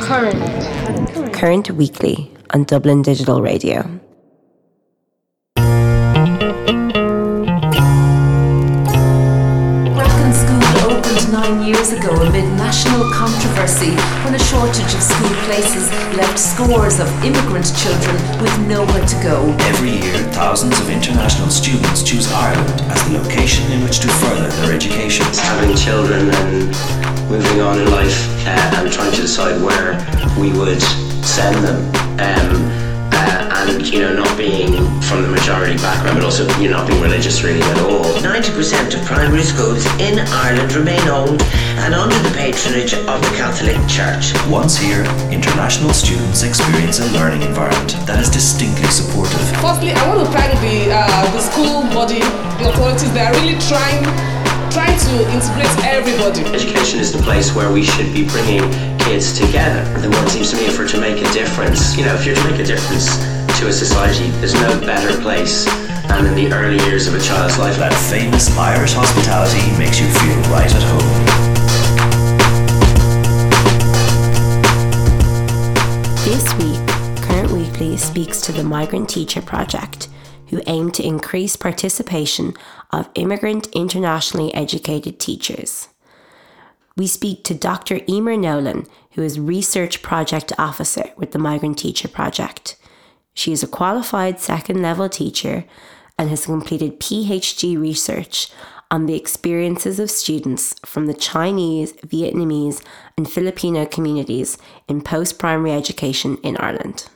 Current. Current Weekly on Dublin Digital Radio. Bracken School opened nine years ago amid national controversy when a shortage of school places left scores of immigrant children with nowhere to go. Every year, thousands of international students choose Ireland as the location in which to further their education. having children and moving on in life uh, and trying to decide where we would send them. Um, and you know, not being from the majority background, but also you know, not being religious really at all. 90% of primary schools in Ireland remain owned and under the patronage of the Catholic Church. Once here, international students experience a learning environment that is distinctly supportive. Firstly, I want to thank the uh, the school body, the authorities. They are really trying trying to integrate everybody. Education is the place where we should be bringing kids together. The one seems to me if we're to make a difference, you know, if you're to make a difference to a society, there's no better place than in the early years of a child's life. That famous Irish hospitality makes you feel right at home. This week, Current Weekly speaks to the Migrant Teacher Project, who aim to increase participation of immigrant internationally educated teachers. We speak to Dr. Emer Nowlan, who is Research Project Officer with the Migrant Teacher Project. She is a qualified second level teacher and has completed PhD research on the experiences of students from the Chinese, Vietnamese, and Filipino communities in post primary education in Ireland.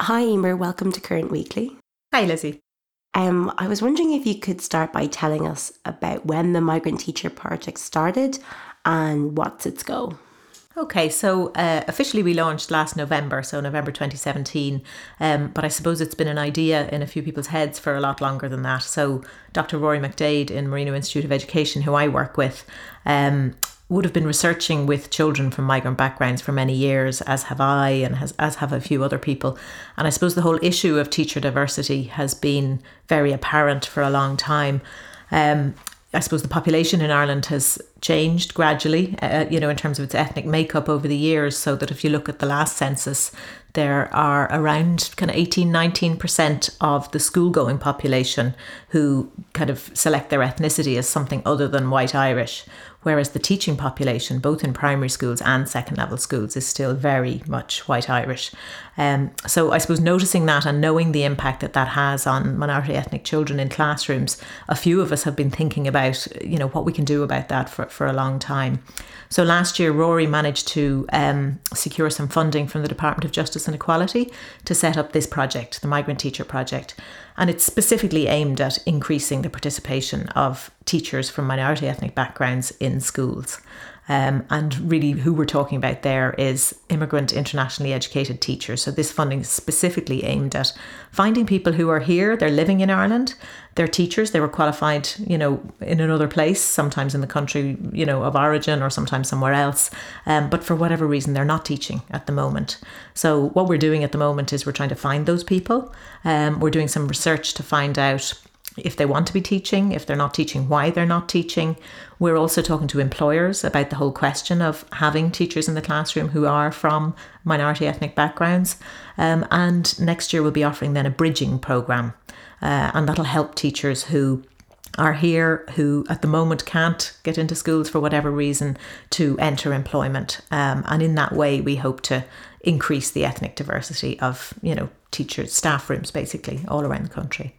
Hi, Emer, welcome to Current Weekly. Hi, Lizzie. Um, I was wondering if you could start by telling us about when the Migrant Teacher Project started and what's its goal. Okay, so uh, officially we launched last November, so November 2017. Um, but I suppose it's been an idea in a few people's heads for a lot longer than that. So Dr. Rory McDaid in Marino Institute of Education, who I work with, um, would have been researching with children from migrant backgrounds for many years, as have I, and has, as have a few other people. And I suppose the whole issue of teacher diversity has been very apparent for a long time. Um, I suppose the population in Ireland has changed gradually, uh, you know, in terms of its ethnic makeup over the years. So that if you look at the last census, there are around kind of 18, 19% of the school going population who kind of select their ethnicity as something other than white Irish. Whereas the teaching population, both in primary schools and second level schools, is still very much white Irish. Um, so I suppose noticing that and knowing the impact that that has on minority ethnic children in classrooms, a few of us have been thinking about, you know, what we can do about that for, for a long time. So last year, Rory managed to um, secure some funding from the Department of Justice and Equality to set up this project, the Migrant Teacher Project. And it's specifically aimed at increasing the participation of teachers from minority ethnic backgrounds in schools. Um, and really, who we're talking about there is immigrant internationally educated teachers. So, this funding is specifically aimed at finding people who are here, they're living in Ireland, they're teachers, they were qualified, you know, in another place, sometimes in the country, you know, of origin or sometimes somewhere else. Um, but for whatever reason, they're not teaching at the moment. So, what we're doing at the moment is we're trying to find those people. Um, we're doing some research to find out if they want to be teaching, if they're not teaching, why they're not teaching. We're also talking to employers about the whole question of having teachers in the classroom who are from minority ethnic backgrounds. Um, and next year we'll be offering then a bridging program, uh, and that'll help teachers who are here who at the moment can't get into schools for whatever reason to enter employment. Um, and in that way, we hope to increase the ethnic diversity of, you know, teachers, staff rooms basically all around the country.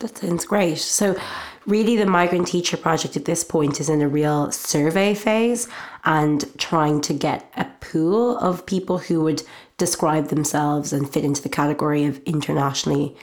That sounds great. So, really, the Migrant Teacher Project at this point is in a real survey phase and trying to get a pool of people who would describe themselves and fit into the category of internationally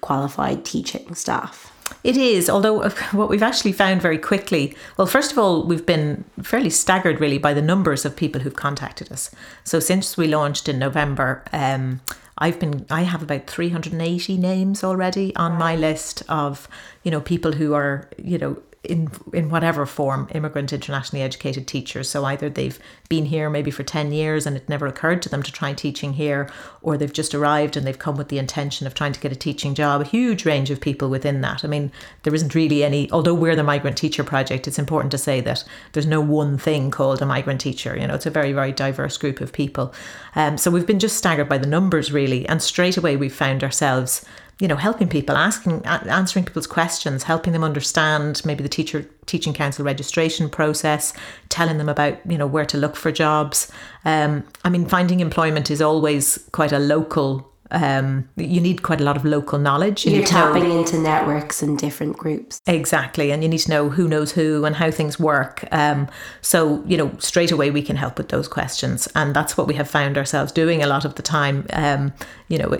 qualified teaching staff. It is, although uh, what we've actually found very quickly, well, first of all, we've been fairly staggered really by the numbers of people who've contacted us. So since we launched in November, um, I've been I have about 380 names already on my list of, you know, people who are, you know, in in whatever form immigrant internationally educated teachers. So either they've been here maybe for 10 years and it never occurred to them to try teaching here or they've just arrived and they've come with the intention of trying to get a teaching job a huge range of people within that. I mean there isn't really any although we're the migrant teacher project it's important to say that there's no one thing called a migrant teacher you know it's a very very diverse group of people. Um, so we've been just staggered by the numbers really and straight away we found ourselves you know, helping people, asking, answering people's questions, helping them understand maybe the teacher teaching council registration process, telling them about you know where to look for jobs. Um, I mean, finding employment is always quite a local um, you need quite a lot of local knowledge. You are tapping know, into networks and different groups. Exactly. And you need to know who knows who and how things work. Um, so, you know, straight away we can help with those questions. And that's what we have found ourselves doing a lot of the time. Um, you know,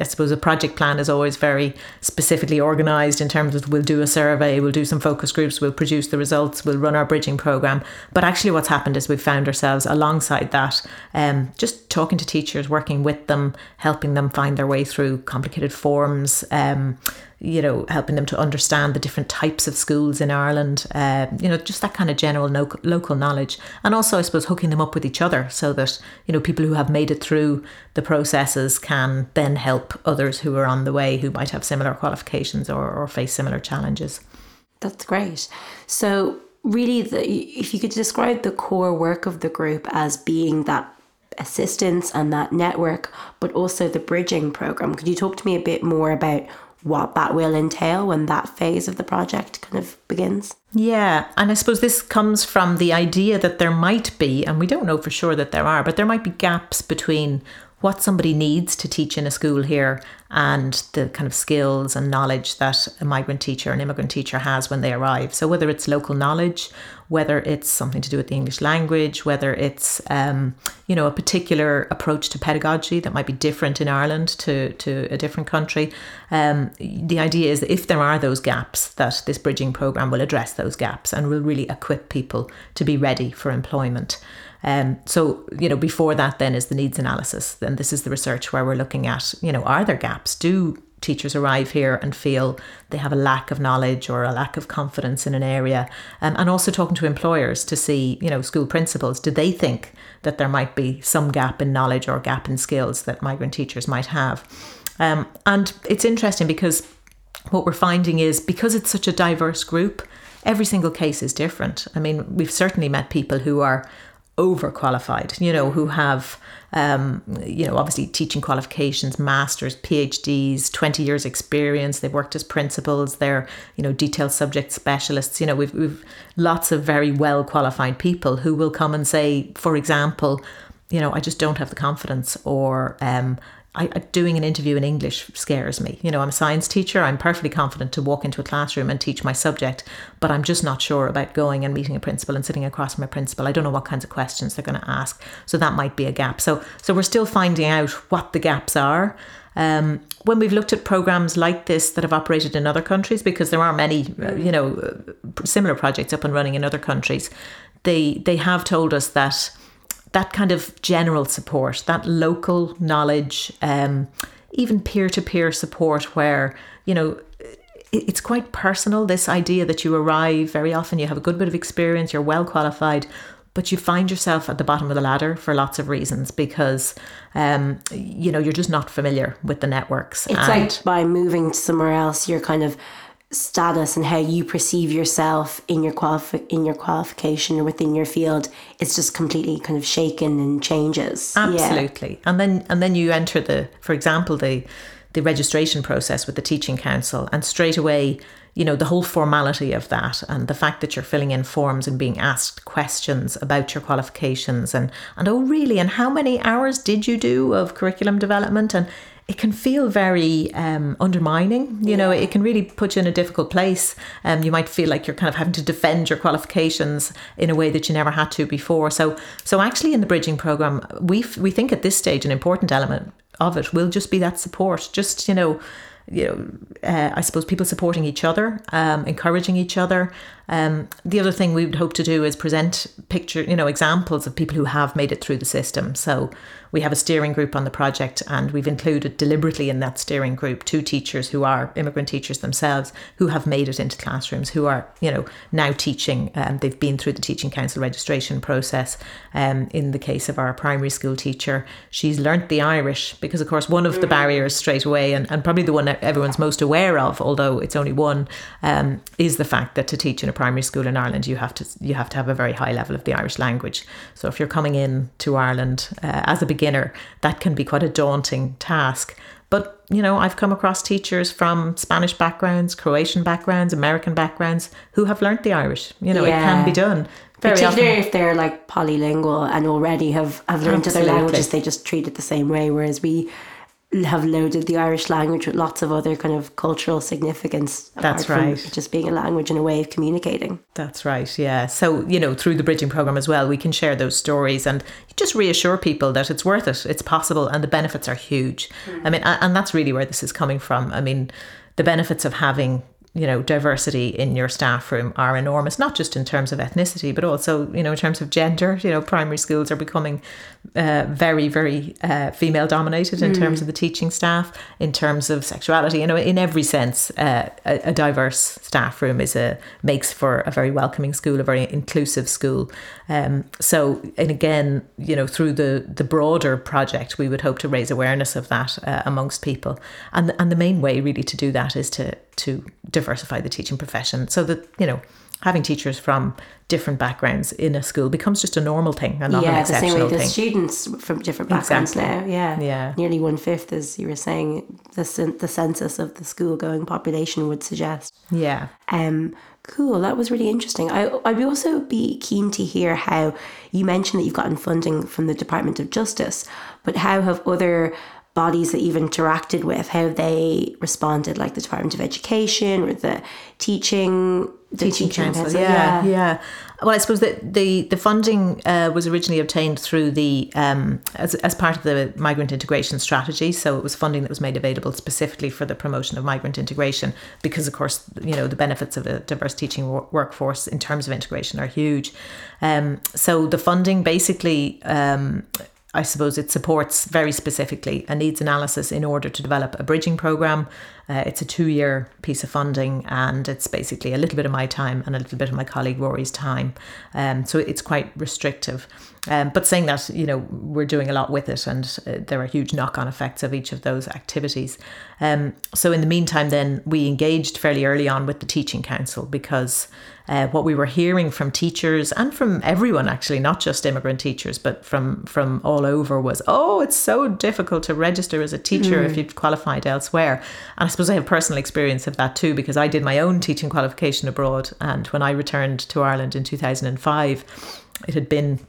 I suppose a project plan is always very specifically organised in terms of we'll do a survey, we'll do some focus groups, we'll produce the results, we'll run our bridging programme. But actually, what's happened is we've found ourselves alongside that, um, just talking to teachers, working with them, helping them find their way through complicated forms, um, you know, helping them to understand the different types of schools in Ireland, uh, you know, just that kind of general no- local knowledge. And also, I suppose, hooking them up with each other so that, you know, people who have made it through the processes can then help others who are on the way who might have similar qualifications or, or face similar challenges. That's great. So, really, the, if you could describe the core work of the group as being that assistance and that network, but also the bridging program. Could you talk to me a bit more about what that will entail when that phase of the project kind of begins? Yeah, and I suppose this comes from the idea that there might be, and we don't know for sure that there are, but there might be gaps between what somebody needs to teach in a school here and the kind of skills and knowledge that a migrant teacher, an immigrant teacher has when they arrive. So, whether it's local knowledge, whether it's something to do with the English language, whether it's um, you know a particular approach to pedagogy that might be different in Ireland to to a different country, um, the idea is that if there are those gaps, that this bridging program will address those gaps and will really equip people to be ready for employment. Um, so, you know, before that, then is the needs analysis. Then this is the research where we're looking at, you know, are there gaps? Do teachers arrive here and feel they have a lack of knowledge or a lack of confidence in an area? Um, and also talking to employers to see, you know, school principals, do they think that there might be some gap in knowledge or gap in skills that migrant teachers might have? Um, and it's interesting because what we're finding is because it's such a diverse group, every single case is different. I mean, we've certainly met people who are overqualified, you know, who have, um, you know, obviously teaching qualifications, masters, PhDs, 20 years experience. They've worked as principals. They're, you know, detailed subject specialists. You know, we've, we've lots of very well qualified people who will come and say, for example, you know, I just don't have the confidence or, um, I, doing an interview in English scares me. You know, I'm a science teacher. I'm perfectly confident to walk into a classroom and teach my subject, but I'm just not sure about going and meeting a principal and sitting across from a principal. I don't know what kinds of questions they're going to ask, so that might be a gap. So, so we're still finding out what the gaps are. Um, when we've looked at programs like this that have operated in other countries, because there are many, uh, you know, uh, similar projects up and running in other countries, they they have told us that that kind of general support, that local knowledge, um, even peer to peer support, where, you know, it's quite personal. This idea that you arrive very often, you have a good bit of experience, you're well qualified, but you find yourself at the bottom of the ladder for lots of reasons because um, you know you're just not familiar with the networks. It's like by moving somewhere else, you're kind of status and how you perceive yourself in your qualifi- in your qualification or within your field it's just completely kind of shaken and changes. Absolutely. Yeah. and then and then you enter the for example the the registration process with the teaching council and straight away you know the whole formality of that and the fact that you're filling in forms and being asked questions about your qualifications and and oh really? And how many hours did you do of curriculum development? And it can feel very um, undermining. You know, it can really put you in a difficult place. Um, you might feel like you're kind of having to defend your qualifications in a way that you never had to before. So, so actually, in the bridging program, we we think at this stage an important element of it will just be that support. Just you know, you know, uh, I suppose people supporting each other, um, encouraging each other, Um, the other thing we would hope to do is present picture, you know, examples of people who have made it through the system. So we have a steering group on the project, and we've included deliberately in that steering group two teachers who are immigrant teachers themselves who have made it into classrooms, who are, you know, now teaching. Um, they've been through the Teaching Council registration process. Um, in the case of our primary school teacher, she's learnt the Irish because, of course, one of the barriers straight away, and, and probably the one that everyone's most aware of, although it's only one, um, is the fact that to teach in a primary school in Ireland, you have to you have to have a very high level of the Irish language. So if you're coming in to Ireland uh, as a beginner, that can be quite a daunting task. But you know, I've come across teachers from Spanish backgrounds, Croatian backgrounds, American backgrounds who have learnt the Irish. You know, it can be done. Very Particularly often. if they're like polylingual and already have, have learned other languages, they just treat it the same way. Whereas we have loaded the Irish language with lots of other kind of cultural significance. That's right. Just being a language and a way of communicating. That's right, yeah. So, you know, through the bridging program as well, we can share those stories and just reassure people that it's worth it, it's possible, and the benefits are huge. Mm. I mean, and that's really where this is coming from. I mean, the benefits of having you know diversity in your staff room are enormous not just in terms of ethnicity but also you know in terms of gender. You know primary schools are becoming uh, very very uh, female dominated in terms of the teaching staff in terms of sexuality. You know in every sense uh, a, a diverse staff room is a makes for a very welcoming school a very inclusive school. Um, so and again you know through the the broader project we would hope to raise awareness of that uh, amongst people. And and the main way really to do that is to to diversify the teaching profession so that you know having teachers from different backgrounds in a school becomes just a normal thing and not an yeah, the same way exceptional the thing students from different backgrounds Exactly. now. Yeah, Yeah. Nearly one fifth, as you were saying, the the census of the school going population would suggest. yeah Um, cool. That was really interesting. I, I'd also be keen to hear how you mentioned that you've gotten funding from the Department of Justice, but how have other bodies that you've interacted with, how they responded, like the Department of Education or the teaching, the teaching council. Yeah, yeah, Well, I suppose that the the funding uh, was originally obtained through the um, as as part of the migrant integration strategy. So it was funding that was made available specifically for the promotion of migrant integration, because of course you know the benefits of a diverse teaching wor- workforce in terms of integration are huge. Um, so the funding basically. Um, I suppose it supports very specifically a needs analysis in order to develop a bridging program. Uh, it's a two year piece of funding and it's basically a little bit of my time and a little bit of my colleague Rory's time. Um, so it's quite restrictive. Um, but saying that, you know, we're doing a lot with it and uh, there are huge knock on effects of each of those activities. Um, so in the meantime, then we engaged fairly early on with the Teaching Council because uh, what we were hearing from teachers and from everyone actually, not just immigrant teachers, but from from all over was, oh, it's so difficult to register as a teacher if you've qualified elsewhere. And I suppose I have personal experience of that too because I did my own teaching qualification abroad, and when I returned to Ireland in two thousand and five, it had been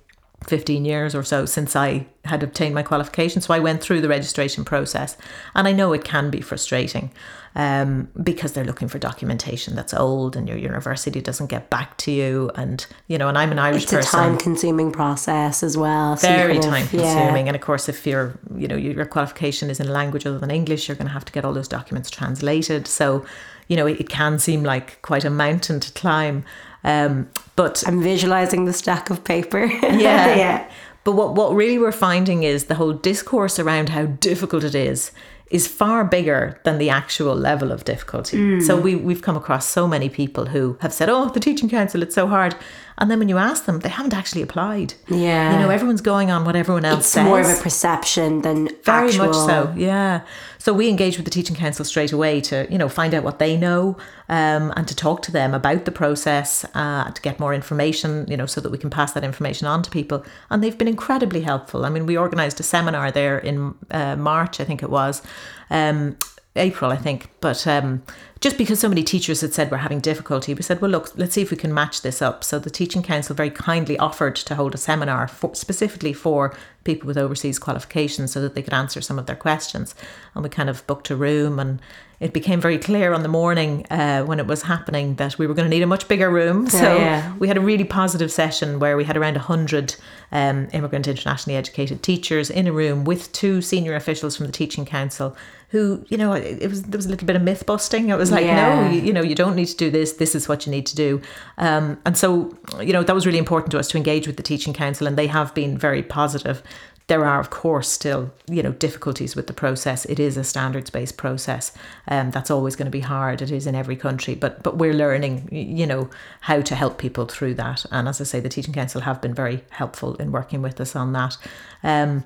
15 years or so since I had obtained my qualification. So I went through the registration process. And I know it can be frustrating um, because they're looking for documentation that's old and your university doesn't get back to you. And, you know, and I'm an Irish person. It's a person. time consuming process as well. so very kind of- time yeah. consuming. And of course, if your, you know, your, your qualification is in a language other than English, you're going to have to get all those documents translated. So, you know, it, it can seem like quite a mountain to climb. Um, but I'm visualizing the stack of paper. yeah. yeah. But what, what really we're finding is the whole discourse around how difficult it is is far bigger than the actual level of difficulty. So we, we've come across so many people who have said, oh, the teaching council, it's so hard. And then when you ask them, they haven't actually applied. Yeah. You know, everyone's going on what everyone else It's says. more of a perception than Very actual. much so, yeah. So we engage with the teaching council straight away to, you know, find out what they know um, and to talk to them about the process, uh, to get more information, you know, so that we can pass that information on to people. And they've been incredibly helpful. I mean, we organised a seminar there in uh, March, I think it was, um, April, I think. But um, just because so many teachers had said we're having difficulty, we said, well, look, let's see if we can match this up. So the teaching council very kindly offered to hold a seminar for, specifically for people with overseas qualifications so that they could answer some of their questions. And we kind of booked a room and it became very clear on the morning uh, when it was happening that we were going to need a much bigger room. So yeah. we had a really positive session where we had around 100 um, immigrant internationally educated teachers in a room with two senior officials from the Teaching Council who you know it, it was there was a little bit of myth busting. It was like Yeah. no, you, you know you don't need to do this. This is what you need to do. Um, and so you know that was really important to us to engage with the teaching council, and they have been very positive. There are, of course, still you know difficulties with the process. It is a standards based process. Um, that's always going to be hard. It is in every country, but but we're learning, you know, how to help people through that. And as I say, the teaching council have been very helpful in working with us on that. Um,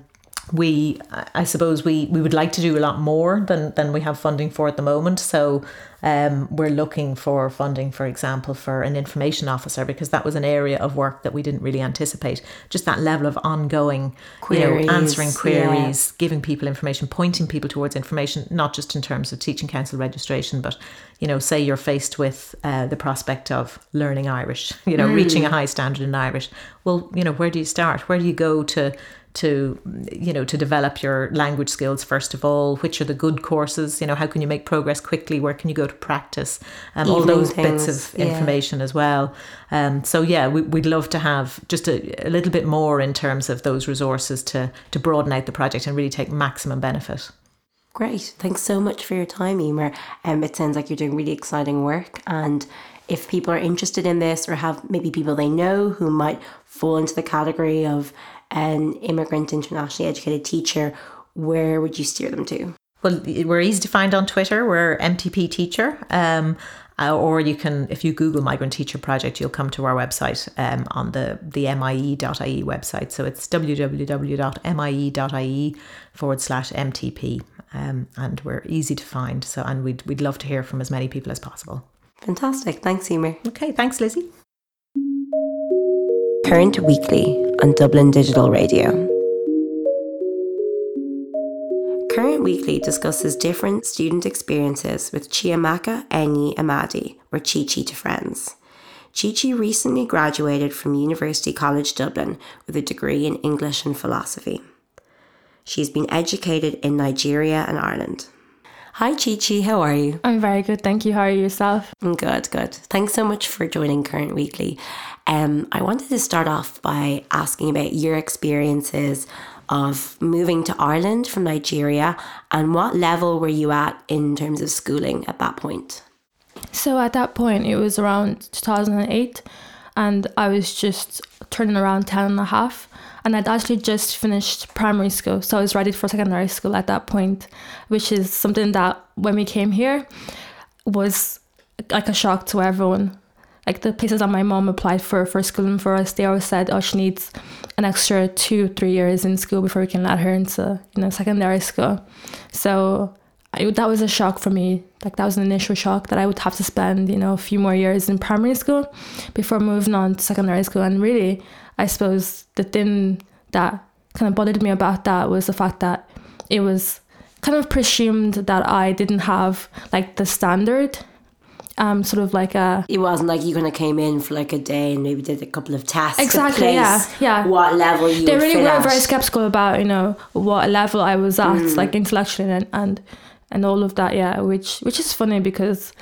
we I suppose we we would like to do a lot more than than we have funding for at the moment. So um, we're looking for funding for example for an information officer because that was an area of work that we didn't really anticipate. Just that level of ongoing you know answering yeah. queries giving people information pointing people towards information not just in terms of teaching council registration but you know say you're faced with uh, the prospect of learning irish you know reaching a high standard in irish. Well you know where do you start? Where do you go to to you know to develop your language skills first of all which are the good courses you know how can you make progress quickly where can you go to practice um, all those bits things, of yeah. information as well um, so yeah we, we'd love to have just a, a little bit more in terms of those resources to to broaden out the project and really take maximum benefit Great. Thanks so much for your time, Emer. Um, it sounds like you're doing really exciting work. And if people are interested in this or have maybe people they know who might fall into the category of an immigrant internationally educated teacher, where would you steer them to? Well, we're easy to find on Twitter. We're MTP Teacher. Um, uh, or you can, if you Google Migrant Teacher Project, you'll come to our website um, on the, the MIE.ie website. So it's www.mie.ie forward slash MTP. Um, and we're easy to find. So, and we'd, we'd love to hear from as many people as possible. Fantastic. Thanks, Emer. Okay, thanks, Lizzie. Current Weekly on Dublin Digital Radio. Current Weekly discusses different student experiences with Chiamaka Enyi Amadi, or Chi Chi to friends. Chi Chi recently graduated from University College Dublin with a degree in English and philosophy. She's been educated in Nigeria and Ireland. Hi Chi Chi, how are you? I'm very good, thank you. How are you yourself? Mm, Good, good. Thanks so much for joining Current Weekly. Um, I wanted to start off by asking about your experiences of moving to Ireland from Nigeria and what level were you at in terms of schooling at that point? So at that point, it was around 2008, and I was just turning around 10 and a half. And I'd actually just finished primary school, so I was ready for secondary school at that point, which is something that when we came here was like a shock to everyone. Like the places that my mom applied for for schooling for us, they always said, "Oh, she needs an extra two, three years in school before we can let her into you know secondary school." So I, that was a shock for me. Like that was an initial shock that I would have to spend you know a few more years in primary school before moving on to secondary school. And really, I suppose the thing that kind of bothered me about that was the fact that it was kind of presumed that I didn't have like the standard um sort of like a It wasn't like you kind of came in for like a day and maybe did a couple of tests. Exactly, yeah, yeah. What level you they really were at. very skeptical about you know what level I was at like intellectually and, and and all of that yeah which which is funny because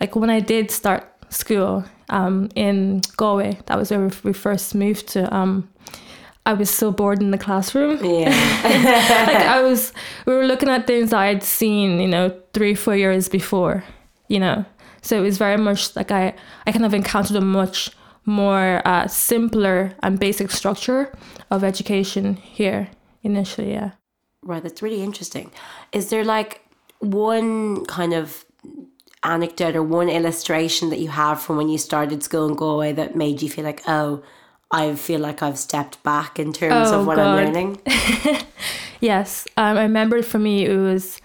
like when I did start school um in Galway that was where we first moved to um I was so bored in the classroom Yeah. like I was we were looking at things I had seen, you know, three, four years before, you know. So it was very much like I, I kind of encountered a much more uh, simpler and basic structure of education here initially, yeah. Right, that's really interesting. Is there like one kind of anecdote or one illustration that you have from when you started school in Galway that made you feel like, oh, I feel like I've stepped back in terms Oh, of what God. I'm learning? Yes, um, I remember for me it was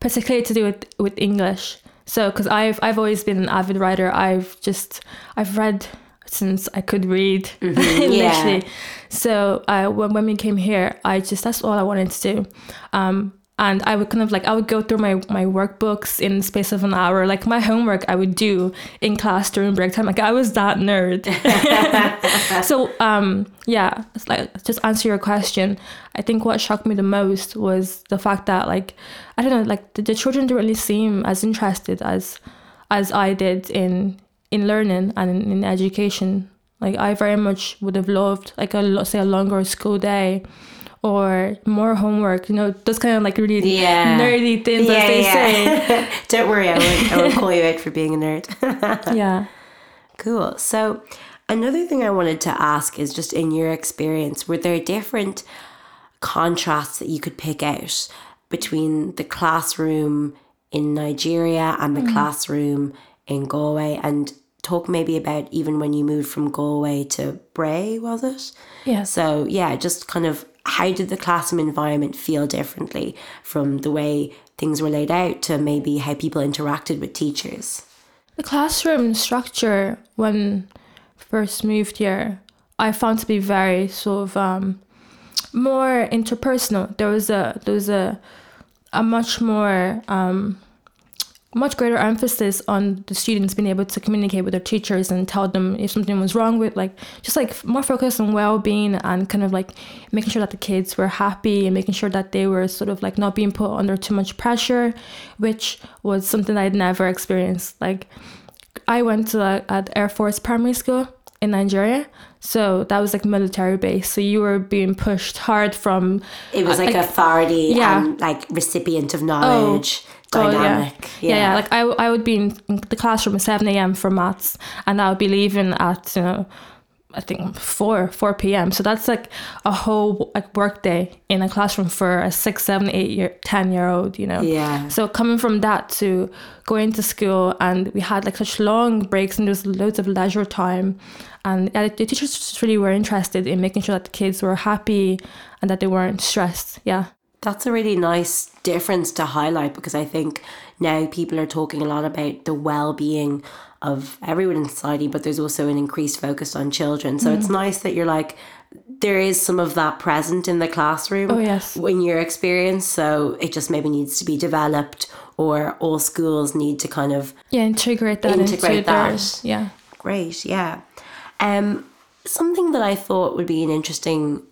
particularly to do with, with English. So, because I've I've always been an avid writer. I've just I've read since I could read, literally. So, uh, when when we came here, I just that's all I wanted to do. Um, and I would kind of like I would go through my my workbooks in the space of an hour. Like my homework, I would do in class during break time. Like I was that nerd. so um yeah it's like just answer your question i think what shocked me the most was the fact that like i don't know like the, the children didn't really seem as interested as as i did in in learning and in, in education like i very much would have loved like a say a longer school day or more homework. You know, those kind of like really Yeah. nerdy things as they say. Don't worry, I won't, I won't call you out for being a nerd. Yeah. Cool. So, another thing I wanted to ask is just in your experience, were there different contrasts that you could pick out between the classroom in Nigeria and the mm-hmm. classroom in Galway? And talk maybe about even when you moved from Galway to Bray, was it? Yeah. So, yeah, just kind of how did the classroom environment feel differently from the way things were laid out to maybe how people interacted with teachers? The classroom structure when first moved here, I found to be very sort of um, more interpersonal. There was a there was a a much more um, much greater emphasis on the students being able to communicate with their teachers and tell them if something was wrong with like just like more focus on well-being and kind of like making sure that the kids were happy and making sure that they were sort of like not being put under too much pressure which was something i'd never experienced. Like i went to like, at air force primary school in nigeria so that was like military base. So you were being pushed hard from It was uh, like, authority yeah. and like recipient of knowledge. Oh, dynamic. yeah. yeah, yeah. Like I, I would be in the classroom at seven a.m. for maths, and I would be leaving at you know, I think four four p.m. So that's like a whole like work day in a classroom for a six, seven, eight year, ten year old. You know. Yeah. So coming from that to going to school, and we had like such long breaks, and there was loads of leisure time, and yeah, the teachers just really were interested in making sure that the kids were happy and that they weren't stressed. Yeah. That's a really nice difference to highlight because I think now people are talking a lot about the well being of everyone in society, but there's also an increased focus on children. So Mm. it's nice that you're like, there is some of that present in the classroom Oh, yes. in your experience. So it just maybe needs to be developed, or all schools need to kind of Yeah, integrate that Integrate into their, that. yeah. Great, yeah. Um, something that I thought would be an interesting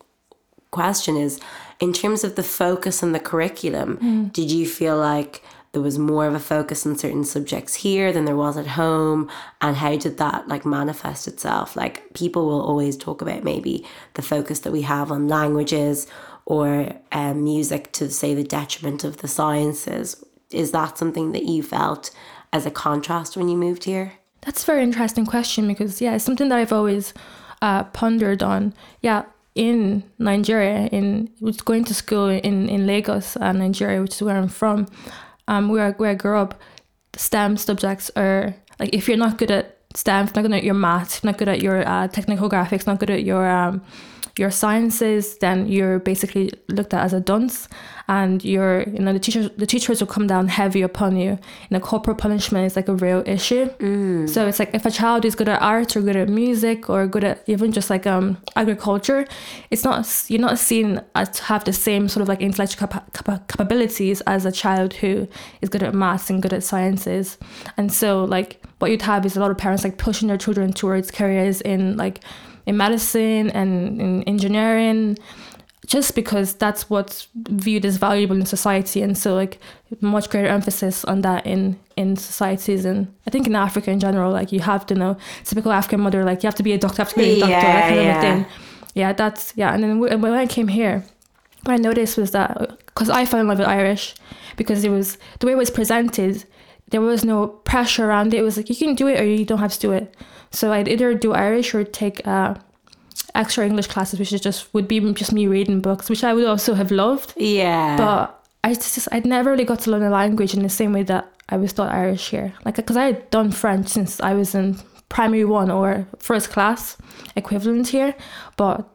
question is in terms of the focus and the curriculum, did you feel like there was more of a focus on certain subjects here than there was at home? And how did that like manifest itself? Like people will always talk about maybe the focus that we have on languages or um, music to say the detriment of the sciences. Is that something that you felt as a contrast when you moved here? That's a very interesting question because yeah, it's something that I've always uh, pondered on. Yeah, in Nigeria, in going to school in in Lagos, uh, Nigeria, which is where I'm from. Um, where where I grew up, STEM subjects are like if you're not good at STEM, if you're not good at your math, not good at your uh, technical graphics, not good at your um, your sciences, then you're basically looked at as a dunce, and you're you know the teachers the teachers will come down heavy upon you. You know, corporal punishment is like a real issue. So it's like if a child is good at art or good at music or good at even just like um agriculture, it's not you're not seen as to have the same sort of like intellectual capa- capa- capabilities as a child who is good at maths and good at sciences. And so like what you'd have is a lot of parents like pushing their children towards careers in like in medicine and in engineering just because that's what's viewed as valuable in society. And so like much greater emphasis on that in in societies and i think in africa in general like you have to know typical african mother like you have to be a doctor you have to be a doctor Yeah, that kind yeah. of thing. Yeah that's yeah. And then when i came here what i noticed was that uh, because i fell in love with irish because it was the way it was presented there was no pressure around it it was like you can do it or you don't have to do it so i'd either do irish or take uh extra English classes, which is just would be just me reading books, which I would also have loved. Yeah. But I just I'd never really got to learn a language in the same way that I was taught Irish here. Like because I had done French since I was in primary one or first class equivalent here, but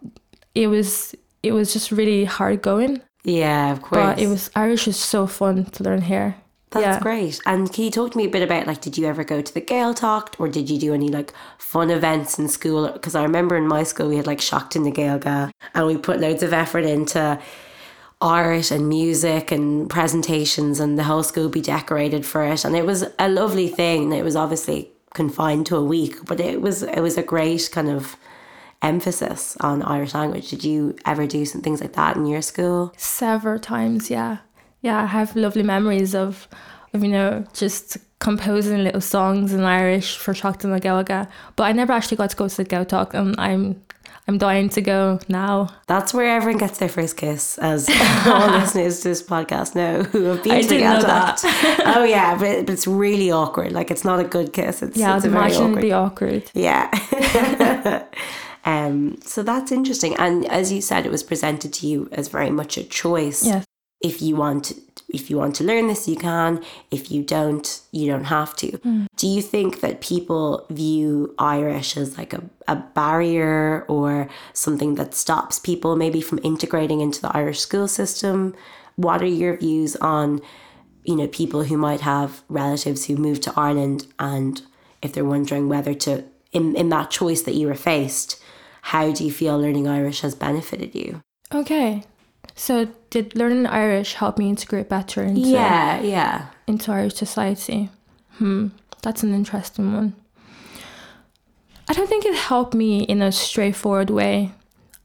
it was it was just really hard going. yeah, of course. But it was Irish is so fun to learn here. That's yeah. great. And can you talk to me a bit about like, did you ever go to the Gaeltacht or did you do any like fun events in school? Because I remember in my school we had like Seachtain na Gaeilge and we put loads of effort into art and music and presentations and the whole school would be decorated for it. And it was a lovely thing. It was obviously confined to a week, but it was it was a great kind of emphasis on Irish language. Did you ever do some things like that in your school? several times yeah yeah i have lovely memories of of you know just composing little songs in Irish for Seachtain na Gaeilge, but I never actually got to go to the Gaeltacht, and I'm I'm dying to go now. That's where everyone gets their first kiss, as all listeners to this podcast know who have been I to the didn't know Gaeltacht. oh yeah, but, but it's really awkward. Like it's not a good kiss. It's, Yeah, it's I'd imagine it'd be awkward. Yeah. um, so that's interesting. And as you said, it was presented to you as very much a choice. Yes. If you want if you want to learn this, you can. If you don't, you don't have to. Hmm. Do you think that people view Irish as like a, a barrier or something that stops people maybe from integrating into the Irish school system? What are your views on, you know, people who might have relatives who moved to Ireland and if they're wondering whether to in, in that choice that you were faced, how do you feel learning Irish has benefited you? Okay. So did learning Irish help me integrate better into Yeah, yeah. into Irish society? Hmm, that's an interesting one. I don't think it helped me in a straightforward way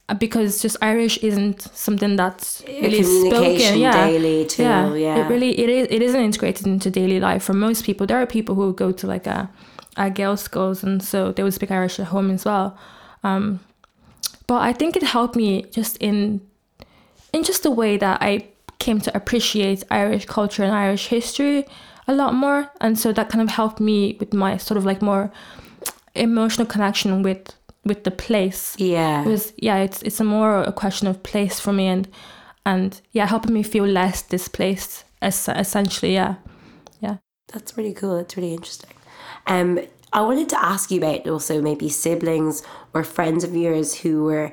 uh, because just Irish isn't something that's really spoken. Yeah, daily too, yeah. It really it is it isn't integrated into daily life for most people. There are people who go to like a a Gael schools and so they would speak Irish at home as well. Um, but I think it helped me just in in just the way that I came to appreciate Irish culture and Irish history a lot more. And so that kind of helped me with my sort of like more emotional connection with with the place. Yeah. It was yeah, it's it's a more a question of place for me and and yeah, helping me feel less displaced es- essentially, yeah. Yeah. That's really cool. That's really interesting. Um, I wanted to ask you about also maybe siblings or friends of yours who were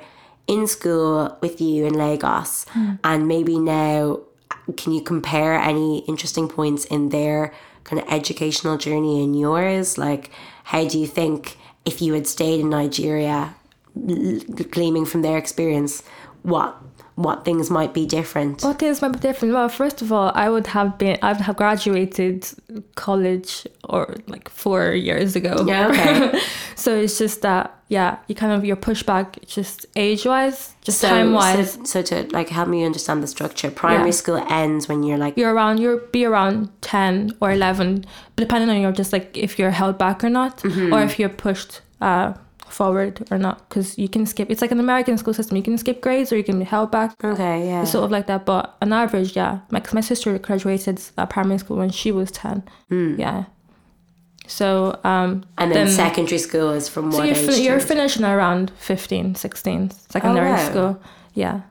in school with you in Lagos, and maybe now can you compare any interesting points in their kind of educational journey and yours? Like, how do you think if you had stayed in Nigeria, gleaming from their experience, what what things might be different? What things might be different? Well, first of all, I would have been I would have graduated college or like four years ago. Yeah, okay. so it's just that yeah, you kind of you're pushed back just age wise, just So, time wise. so, so to like help me understand the structure, primary Yeah. school ends when you're like you're around you're be around 10 or 11 depending on your just like if you're held back or not Mm-hmm. or if you're pushed uh forward or not because you can skip it's like an american school system. You can skip grades or you can be held back. Okay, yeah, It's sort of like that but on average yeah my, my sister graduated uh, primary school when she was 10 yeah. So um and then, secondary school is from so what you're, age? fin- you're finishing around 15 16 secondary Oh, wow. school. Yeah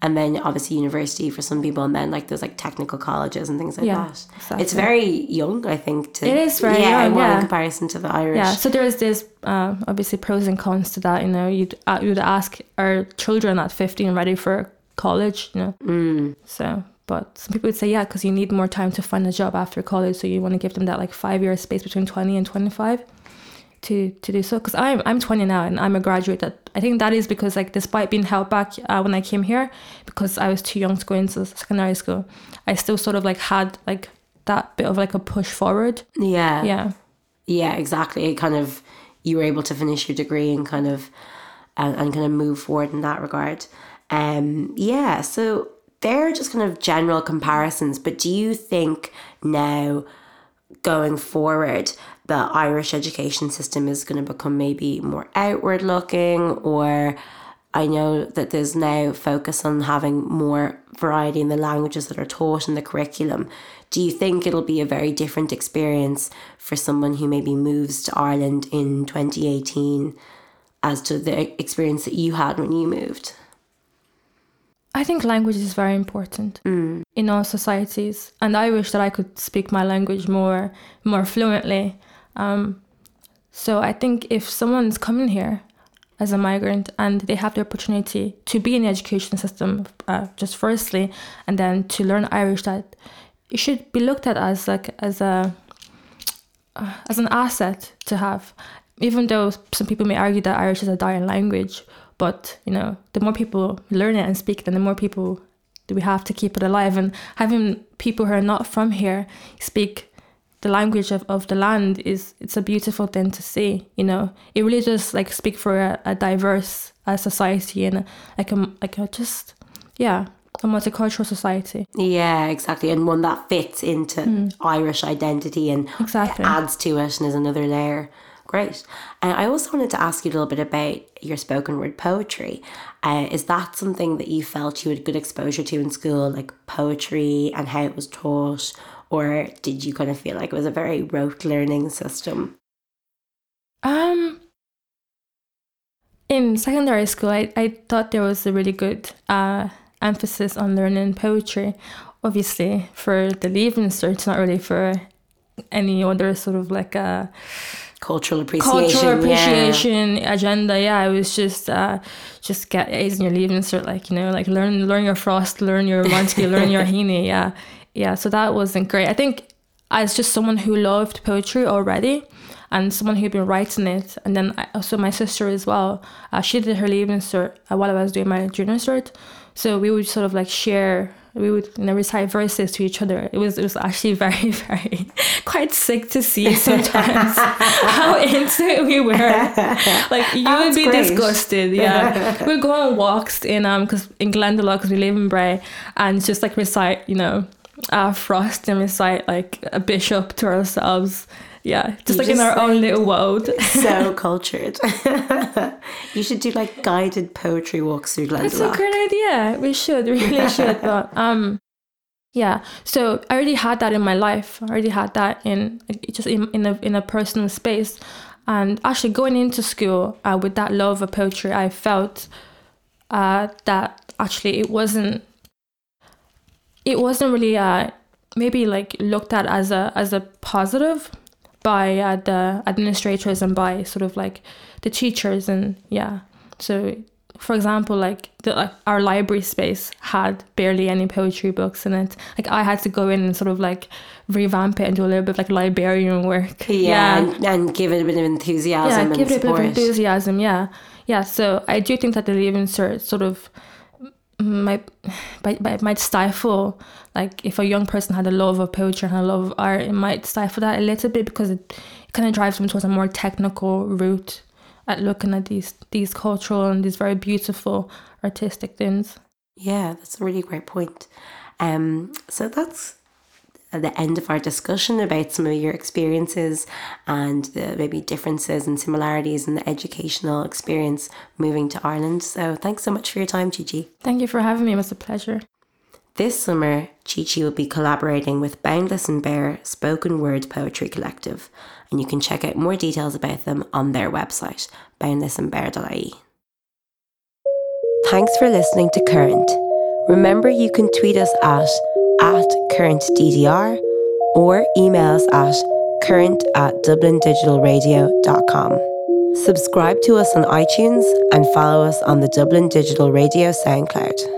and then obviously university for some people, and then like there's like technical colleges and things like Yeah, that. exactly. It's very young, I think. To, It is very yeah, young, well, in comparison to the Irish. Yeah, so there's this uh, obviously pros and cons to that. You know, you'd uh, you'd ask are children at 15 ready for college? You know, mm. so but some people would say yeah, because you need more time to find a job after college, so you want to give them that like five year space between 20 and 25 to to do so. Because I'm I'm 20 now and I'm a graduate. That I think that is because like despite being held back uh, when I came here because I was too young to go into secondary school, I still sort of like had like that bit of like a push forward. yeah, Yeah. yeah, exactly. It kind of you were able to finish your degree and kind of and, and kind of move forward in that regard. Um, yeah, so they're just kind of general comparisons. But do you think now, going forward, the Irish education system is going to become maybe more outward looking, or I know that there's now focus on having more variety in the languages that are taught in the curriculum. Do you think it'll be a very different experience for someone who maybe moves to Ireland in 2018 as to the experience that you had when you moved? I think language is very important in all societies, and I wish that I could speak my language more more fluently. Um, so I think if someone's coming here as a migrant and they have the opportunity to be in the education system, uh, just firstly, and then to learn Irish, that it should be looked at as like as a uh, as an asset to have. Even though some people may argue that Irish is a dying language, but you know, the more people learn it and speak then the more people do we have to keep it alive. And having people who are not from here speak the language of, of the land is it's a beautiful thing to see. You know, it really does like speak for a, a diverse uh, society and a, like a like a just yeah. a multicultural society. Yeah, exactly. And one that fits into Irish identity and. Exactly. adds to it and is another layer. Great. Uh, I also wanted to ask you a little bit about your spoken word poetry. Uh, is that something that you felt you had good exposure to in school, like poetry and how it was taught? Or did you kind of feel like it was a very rote learning system? Um, in secondary school, I, I thought there was a really good uh, emphasis on learning poetry. Obviously, for the leaving cert, not really for any other sort of like a Cultural appreciation. cultural yeah. appreciation agenda. Yeah, it was just uh, just get A's in your leaving cert, like you know, like learn learn your frost, learn your Monty, learn your Heaney. Yeah, yeah. So that wasn't great. I think as just someone who loved poetry already, and someone who'd been writing it, and then I, also my sister as well. Uh, she did her leaving cert uh, while I was doing my junior cert, so we would sort of like share. We would you know, recite verses to each other. It was it was actually very very quite sick to see sometimes how into it we were. Like you would be great. disgusted. Yeah, we'd go on walks in um because in Glendalough because we live in Bray and just like recite you know uh, Frost and recite like a bishop to ourselves. Yeah, just You like in our own little world. so cultured. you should do like guided poetry walks through Glendalough. That's a great idea. We should, really should. But um, yeah. So I already had that in my life. I already had that in just in, in a in a personal space, and actually going into school uh, with that love of poetry, I felt uh, that actually it wasn't it wasn't really uh, maybe like looked at as a as a positive by uh, the administrators and by sort of like the teachers and yeah. So for example like the like our library space had barely any poetry books in it. Like i had to go in and sort of like revamp it and do a little bit of like librarian work. Yeah, And, and give it a bit of enthusiasm yeah and give it a bit of enthusiasm yeah. Yeah so i do think that the leaving cert sort of might, might might stifle like if a young person had a love of poetry and a love of art it might stifle that a little bit because it, it kind of drives them towards a more technical route at looking at these these cultural and these very beautiful artistic things Yeah, that's a really great point. Um, so that's the end of our discussion about some of your experiences and the maybe differences and similarities in the educational experience moving to Ireland. So thanks so much for your time, Gigi. thank you for having me it was a pleasure This summer, Chi Chi will be collaborating with Boundless and Bear Spoken Word Poetry Collective, and you can check out more details about them on their website, boundlessandbear.ie. Thanks for listening to Current. Remember, you can tweet us at, at currentddr or email us at current at dublindigitalradio.com. Subscribe to us on iTunes and follow us on the Dublin Digital Radio SoundCloud.